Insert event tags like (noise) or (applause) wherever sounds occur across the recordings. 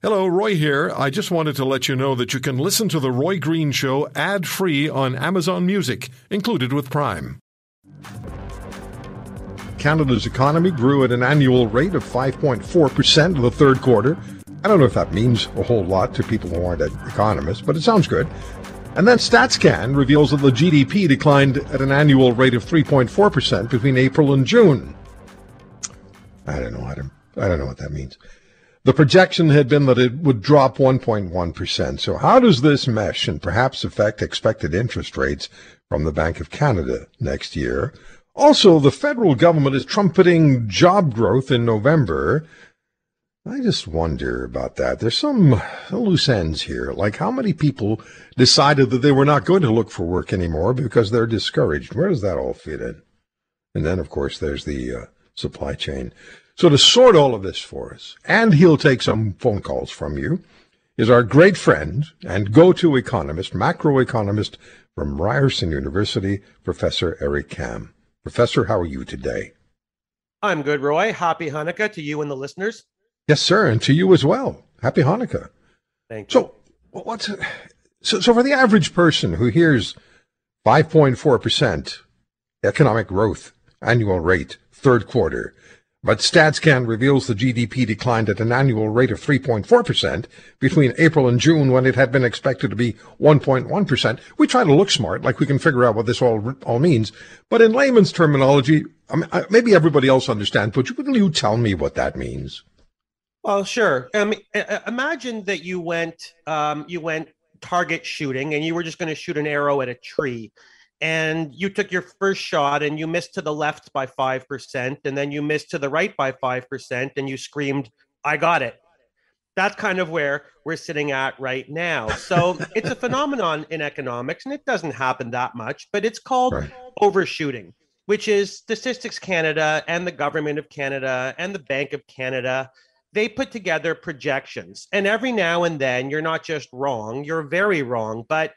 Hello, Roy here. I just wanted to let you know that you can listen to The Roy Green Show ad free on Amazon Music, included with Prime. Canada's economy grew at an annual rate of 5.4% in the third quarter. I don't know if that means a whole lot to people who aren't economists, but it sounds good. And then StatsCan reveals that the GDP declined at an annual rate of 3.4% between April and June. I don't know how to, I don't know what that means. The projection had been that it would drop 1.1%. So how does this mesh and perhaps affect expected interest rates from the Bank of Canada next year? Also, the federal government is trumpeting job growth in November. I just wonder about that. There's some loose ends here. Like how many people decided that they were not going to look for work anymore because they're discouraged? Where does that all fit in? And then, of course, there's the uh, supply chain. So to sort all of this for us, and he'll take some phone calls from you, is our great friend and go-to economist, macroeconomist from Ryerson University, Professor Eric Kam. Professor, how are you today? I'm good, Roy. Happy Hanukkah to you and the listeners. Yes, sir, and to you as well. Happy Hanukkah. Thank you. So, what's so, so for the average person who hears 5.4% economic growth annual rate third quarter, but StatsCan reveals the GDP declined at an annual rate of 3.4% between April and June when it had been expected to be 1.1%. We try to look smart, like we can figure out what this all, all means. But in layman's terminology, I mean, maybe everybody else understands, but will you tell me what that means? Well, sure. Mean, imagine that you went, um, you went target shooting and you were just going to shoot an arrow at a tree and you took your first shot and you missed to the left by 5% and then you missed to the right by 5% and you screamed i got it. That's kind of where we're sitting at right now. So (laughs) it's a phenomenon in economics and it doesn't happen that much but it's called right. overshooting which is statistics canada and the government of canada and the bank of canada. They put together projections and every now and then you're not just wrong you're very wrong but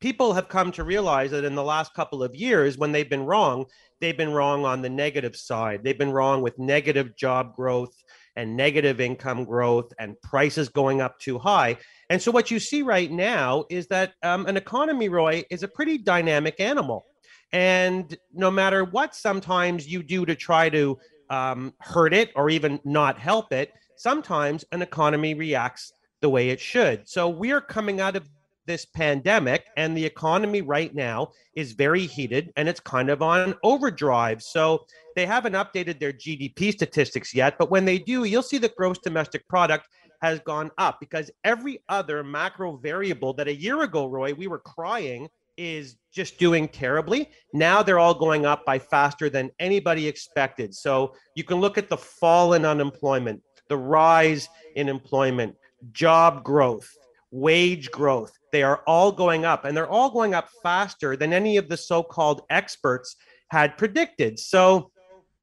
people have come to realize that in the last couple of years, when they've been wrong, they've been wrong on the negative side. They've been wrong with negative job growth and negative income growth and prices going up too high. And so, what you see right now is that um, an economy, Roy, is a pretty dynamic animal. And no matter what sometimes you do to try to um, hurt it or even not help it, sometimes an economy reacts the way it should. So, we're coming out of this pandemic and the economy right now is very heated and it's kind of on overdrive. So they haven't updated their GDP statistics yet, but when they do, you'll see the gross domestic product has gone up because every other macro variable that a year ago, Roy, we were crying is just doing terribly. Now they're all going up by faster than anybody expected. So you can look at the fall in unemployment, the rise in employment, job growth, wage growth. They are all going up, and they're all going up faster than any of the so called experts had predicted. So,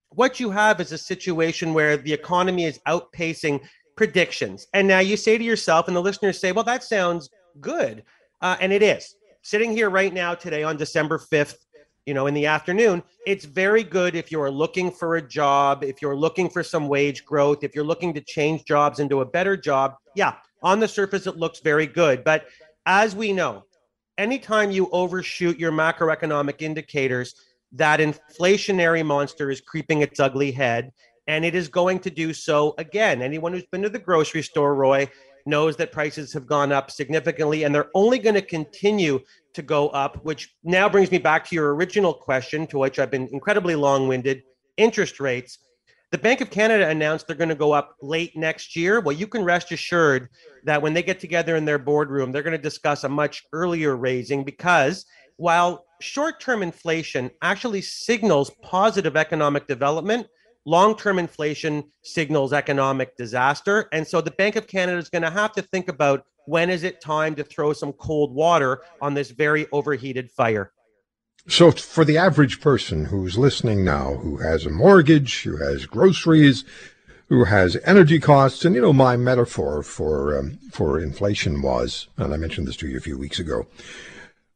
what you have is a situation where the economy is outpacing predictions. And now you say to yourself, and the listeners say, well, that sounds good. Uh, and it is. Sitting here right now, today on December 5th, you know, in the afternoon, it's very good if you're looking for a job, if you're looking for some wage growth, if you're looking to change jobs into a better job. Yeah, on the surface, it looks very good. But as we know, anytime you overshoot your macroeconomic indicators, that inflationary monster is creeping its ugly head. And it is going to do so again. Anyone who's been to the grocery store, Roy, knows that prices have gone up significantly and they're only going to continue to go up, which now brings me back to your original question, to which I've been incredibly long winded interest rates. The Bank of Canada announced they're going to go up late next year. Well, you can rest assured that when they get together in their boardroom, they're going to discuss a much earlier raising because while short term inflation actually signals positive economic development, long term inflation signals economic disaster. And so the Bank of Canada is going to have to think about when is it time to throw some cold water on this very overheated fire. So, for the average person who's listening now, who has a mortgage, who has groceries, who has energy costs, and you know, my metaphor for um, for inflation was, and I mentioned this to you a few weeks ago.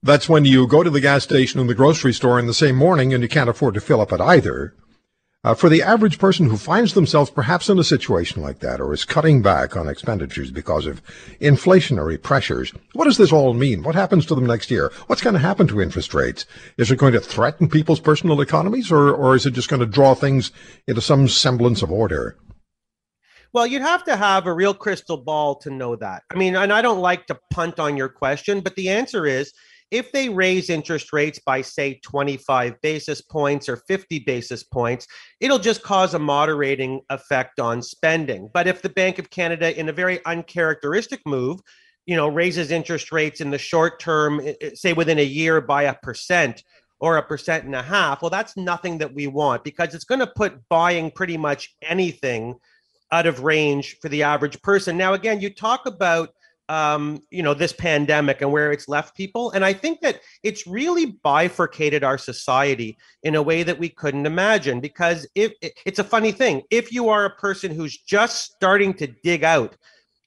That's when you go to the gas station and the grocery store in the same morning, and you can't afford to fill up at either. Uh, for the average person who finds themselves perhaps in a situation like that or is cutting back on expenditures because of inflationary pressures, what does this all mean? What happens to them next year? What's going to happen to interest rates? Is it going to threaten people's personal economies or, or is it just going to draw things into some semblance of order? Well, you'd have to have a real crystal ball to know that. I mean, and I don't like to punt on your question, but the answer is if they raise interest rates by, say, 25 basis points or 50 basis points, it'll just cause a moderating effect on spending. But if the Bank of Canada, in a very uncharacteristic move, you know, raises interest rates in the short term, say within a year by a percent or a percent and a half, well, that's nothing that we want because it's going to put buying pretty much anything out of range for the average person. Now, again, you talk about um, you know, this pandemic and where it's left people. And I think that it's really bifurcated our society in a way that we couldn't imagine. Because if it's a funny thing, if you are a person who's just starting to dig out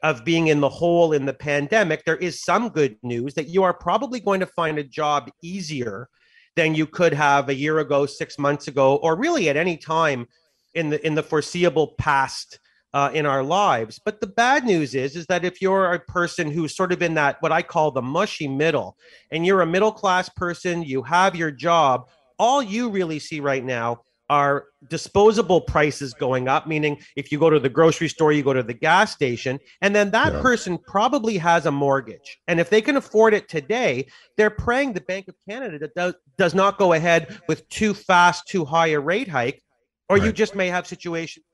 of being in the hole in the pandemic, there is some good news that you are probably going to find a job easier than you could have a year ago, six months ago, or really at any time in the in the foreseeable past uh, in our lives. But the bad news is, is that if you're a person who's sort of in that what I call the mushy middle, and you're a middle class person, you have your job, all you really see right now are disposable prices going up meaning if you go to the grocery store you go to the gas station and then that yeah. person probably has a mortgage and if they can afford it today they're praying the bank of canada that does, does not go ahead with too fast too high a rate hike or right. you just may have situations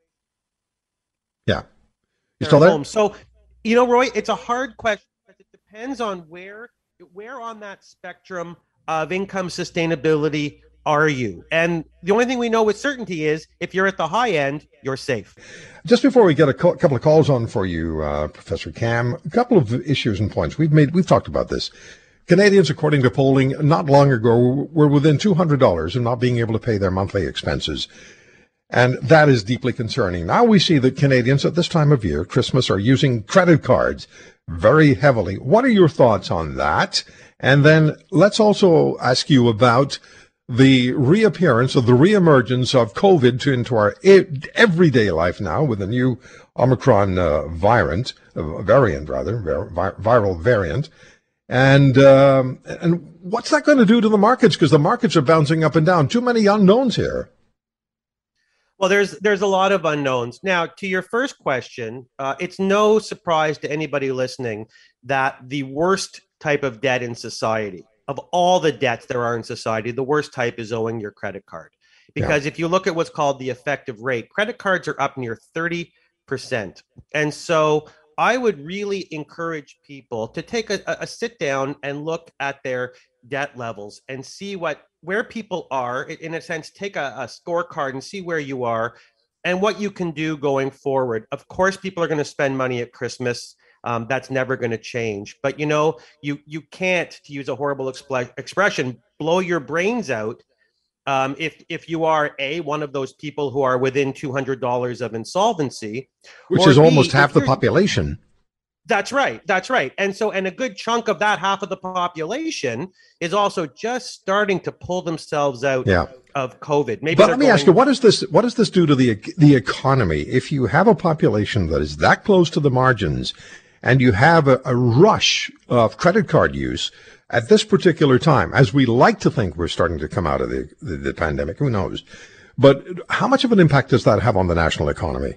yeah. You still there? Home. So, you know, Roy, it's a hard question because it depends on where where on that spectrum of income sustainability are you? And the only thing we know with certainty is if you're at the high end, you're safe. Just before we get a co- couple of calls on for you, uh, Professor Kam, a couple of issues and points we've made. We've talked about this. Canadians, according to polling not long ago, were within $200 of not being able to pay their monthly expenses. And that is deeply concerning. Now we see that Canadians at this time of year, Christmas, are using credit cards very heavily. What are your thoughts on that? And then let's also ask you about the reappearance or the reemergence of COVID to, into our everyday life now with the new Omicron uh, variant, uh, variant rather, viral variant. And um, and what's that going to do to the markets? Because the markets are bouncing up and down. Too many unknowns here. Well, there's there's a lot of unknowns. Now, to your first question, uh, it's no surprise to anybody listening that the worst type of debt in society, of all the debts there are in society, the worst type is owing your credit card. Because yeah. if you look at what's called the effective rate, credit cards are up near 30%. And so I would really encourage people to take a, a sit down and look at their debt levels and see what where people are in a sense take a, a scorecard and see where you are and what you can do going forward. Of course people are going to spend money at christmas um, that's never going to change but you know you you can't to use a horrible expression blow your brains out um, if if you are a one of those people who are within two hundred dollars of insolvency, which is almost half the population. That's right. That's right. And so, and a good chunk of that half of the population is also just starting to pull themselves out yeah. of COVID. Maybe. But let me going- ask you, what does this what does this do to the the economy if you have a population that is that close to the margins, and you have a, a rush of credit card use? At this particular time, as we like to think we're starting to come out of the, the, the pandemic, who knows? But how much of an impact does that have on the national economy?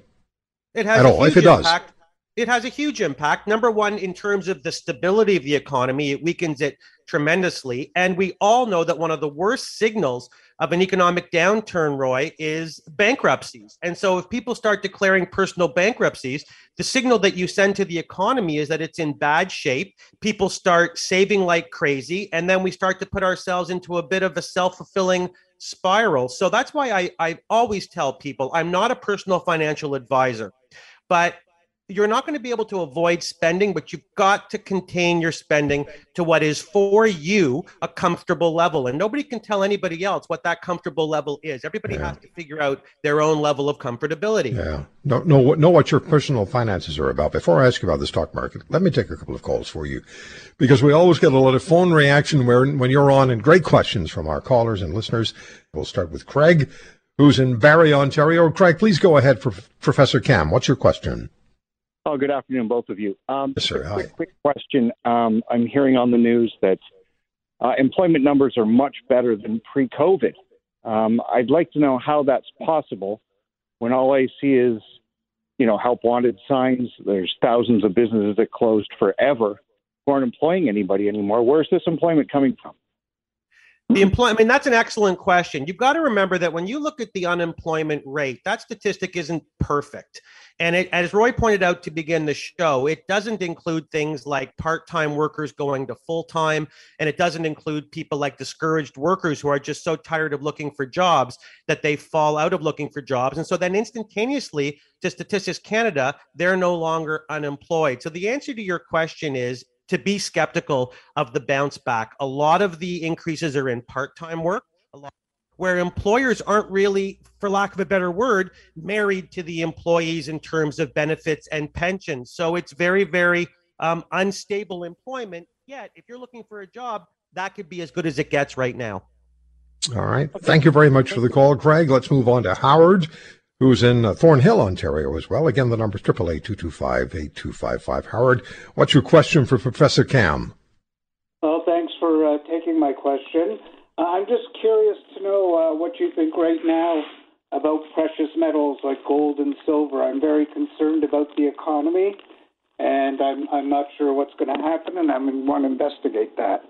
It has at all, if it impact. does it has a huge impact. Number one, in terms of the stability of the economy, it weakens it tremendously. And we all know that one of the worst signals of an economic downturn, Roy, is bankruptcies. And so if people start declaring personal bankruptcies, the signal that you send to the economy is that it's in bad shape. People start saving like crazy. And then we start to put ourselves into a bit of a self fulfilling spiral. So that's why I, I always tell people I'm not a personal financial advisor. But you're not going to be able to avoid spending, but you've got to contain your spending to what is for you a comfortable level. And nobody can tell anybody else what that comfortable level is. Everybody yeah. has to figure out their own level of comfortability. Yeah. Know, know, know what your personal finances are about. Before I ask you about the stock market, let me take a couple of calls for you because we always get a lot of phone reaction where, when you're on and great questions from our callers and listeners. We'll start with Craig who's in Barrie, Ontario. Craig, please go ahead for Professor Kam. What's your question? Oh, good afternoon, both of you. Um, yes, sir. Quick, quick question. Um, I'm hearing on the news that uh, employment numbers are much better than pre-COVID. Um, I'd like to know how that's possible when all I see is, you know, help wanted signs. There's thousands of businesses that closed forever who aren't employing anybody anymore. Where's this employment coming from? The employment, I mean, that's an excellent question. You've got to remember that when you look at the unemployment rate, that statistic isn't perfect. And it, as Roy pointed out to begin the show, it doesn't include things like part time workers going to full time. And it doesn't include people like discouraged workers who are just so tired of looking for jobs that they fall out of looking for jobs. And so then instantaneously, to Statistics Canada, they're no longer unemployed. So the answer to your question is to be skeptical of the bounce back. A lot of the increases are in part time work, where employers aren't really, for lack of a better word, married to the employees in terms of benefits and pensions. So it's very, very um, unstable employment. Yet, if you're looking for a job, that could be as good as it gets right now. All right. Thank you very much for the call, Craig. Let's move on to Howard who's in uh, Thornhill, Ontario as well. Again, the number is 888 Howard, what's your question for Professor Kam? Well, thanks for uh, taking my question. Uh, I'm just curious to know uh, what you think right now about precious metals like gold and silver. I'm very concerned about the economy, and I'm, I'm not sure what's going to happen, and I want to investigate that.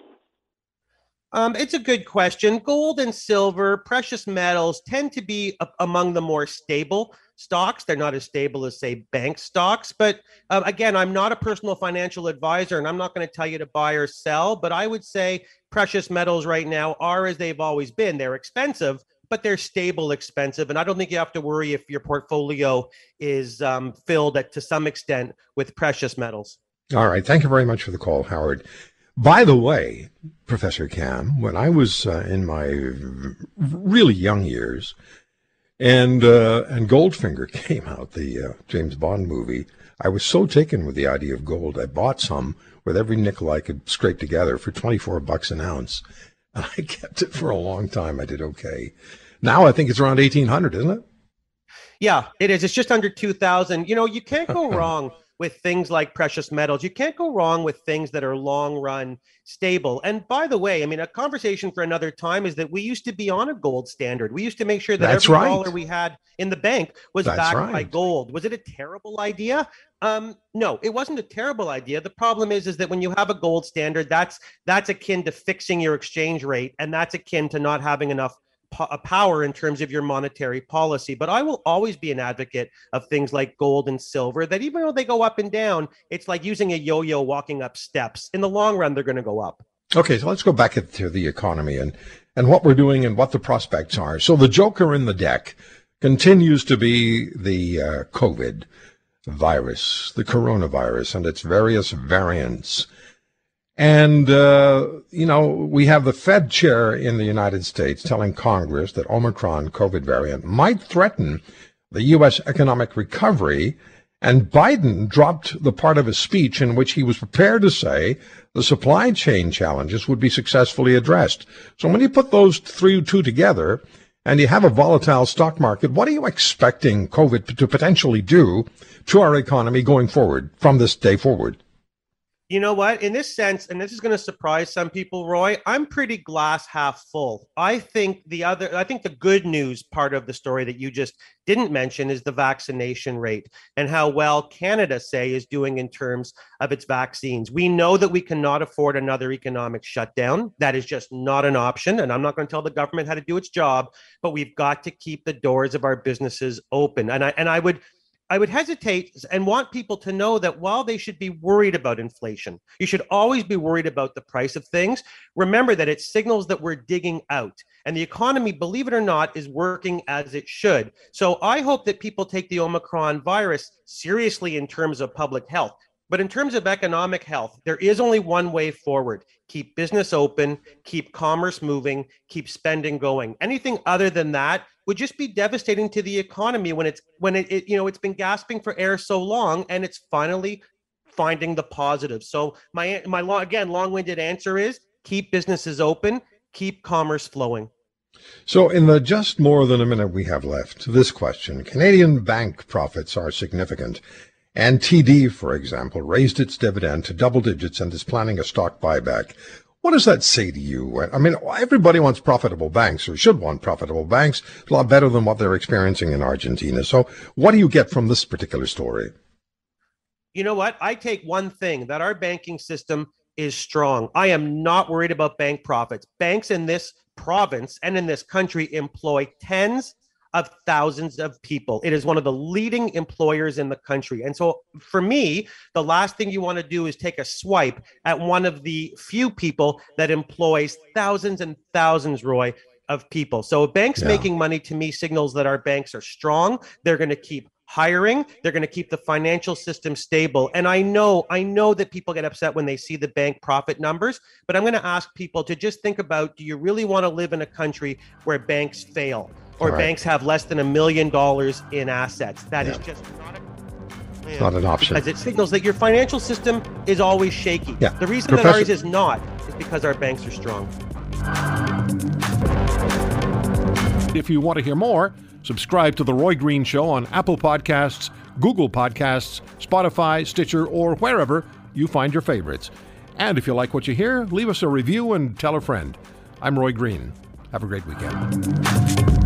Um, it's a good question. Gold and silver, precious metals tend to be a- among the more stable stocks. They're not as stable as, say, bank stocks. But uh, again, I'm not a personal financial advisor and I'm not going to tell you to buy or sell. But I would say precious metals right now are as they've always been. They're expensive, but they're stable, expensive. And I don't think you have to worry if your portfolio is um, filled at, to some extent with precious metals. All right. Thank you very much for the call, Howard. By the way, Professor Kam, when I was uh, in my really young years, and uh, and Goldfinger (laughs) came out, the uh, James Bond movie, I was so taken with the idea of gold, I bought some with every nickel I could scrape together for 24 bucks an ounce. (laughs) And I kept it for a long time. I did okay. Now I think it's around 1800, isn't it? Yeah, it is. It's just under 2000. You know, you can't go (laughs) wrong with things like precious metals. You can't go wrong with things that are long run stable. And by the way, I mean, a conversation for another time is that we used to be on a gold standard. We used to make sure that That's every right. dollar we had in the bank was That's backed right. by gold. Was it a terrible idea? Um, no, it wasn't a terrible idea. The problem is, is that when you have a gold standard, that's that's akin to fixing your exchange rate, and that's akin to not having enough po- power in terms of your monetary policy. But I will always be an advocate of things like gold and silver, that even though they go up and down, it's like using a yo yo walking up steps. In the long run, they're going to go up. Okay, so let's go back to the economy and, and what we're doing and what the prospects are. So the joker in the deck continues to be the uh, COVID virus, the coronavirus, and its various variants. And, uh, you know, we have the Fed chair in the United States telling Congress that Omicron COVID variant might threaten the U.S. economic recovery. And Biden dropped the part of his speech in which he was prepared to say the supply chain challenges would be successfully addressed. So when you put those three, two together and you have a volatile stock market, what are you expecting COVID to potentially do to our economy going forward from this day forward? You know what? In this sense, and this is going to surprise some people, Roy, I'm pretty glass half full. I think the other, I think the good news part of the story that you just didn't mention is the vaccination rate and how well Canada, say, is doing in terms of its vaccines. We know that we cannot afford another economic shutdown. That is just not an option. And I'm not going to tell the government how to do its job, but we've got to keep the doors of our businesses open. And I, and I would, I would hesitate and want people to know that while they should be worried about inflation, you should always be worried about the price of things. Remember that it signals that we're digging out and the economy, believe it or not, is working as it should. So I hope that people take the Omicron virus seriously in terms of public health. But in terms of economic health, there is only one way forward. Keep business open, keep commerce moving, keep spending going. Anything other than that would just be devastating to the economy when it's when it, it you know it's been gasping for air so long and it's finally finding the positive. So my my long, again long-winded answer is keep businesses open, keep commerce flowing. So, in the just more than a minute we have left, this question Canadian bank profits are significant. And TD, for example, raised its dividend to double digits and is planning a stock buyback. What does that say to you? I mean, everybody wants profitable banks or should want profitable banks. a lot better than what they're experiencing in Argentina. So, what do you get from this particular story? You know what? I take one thing that our banking system is strong. I am not worried about bank profits. Banks in this province and in this country employ tens of thousands of people. It is one of the leading employers in the country. And so for me, the last thing you want to do is take a swipe at one of the few people that employs thousands and thousands, Roy, of people. So banks yeah. making money to me signals that our banks are strong. They're going to keep hiring they're going to keep the financial system stable and i know i know that people get upset when they see the bank profit numbers but i'm going to ask people to just think about do you really want to live in a country where banks fail or right. banks have less than a million dollars in assets. That yeah. is just not a it's not an option. Because it signals that your financial system is always shaky. Yeah. The reason Professor- that ours is not is because our banks are strong. If you want to hear more, subscribe to The Roy Green Show on Apple Podcasts, Google Podcasts, Spotify, Stitcher, or wherever you find your favorites. And if you like what you hear, leave us a review and tell a friend. I'm Roy Green. Have a great weekend.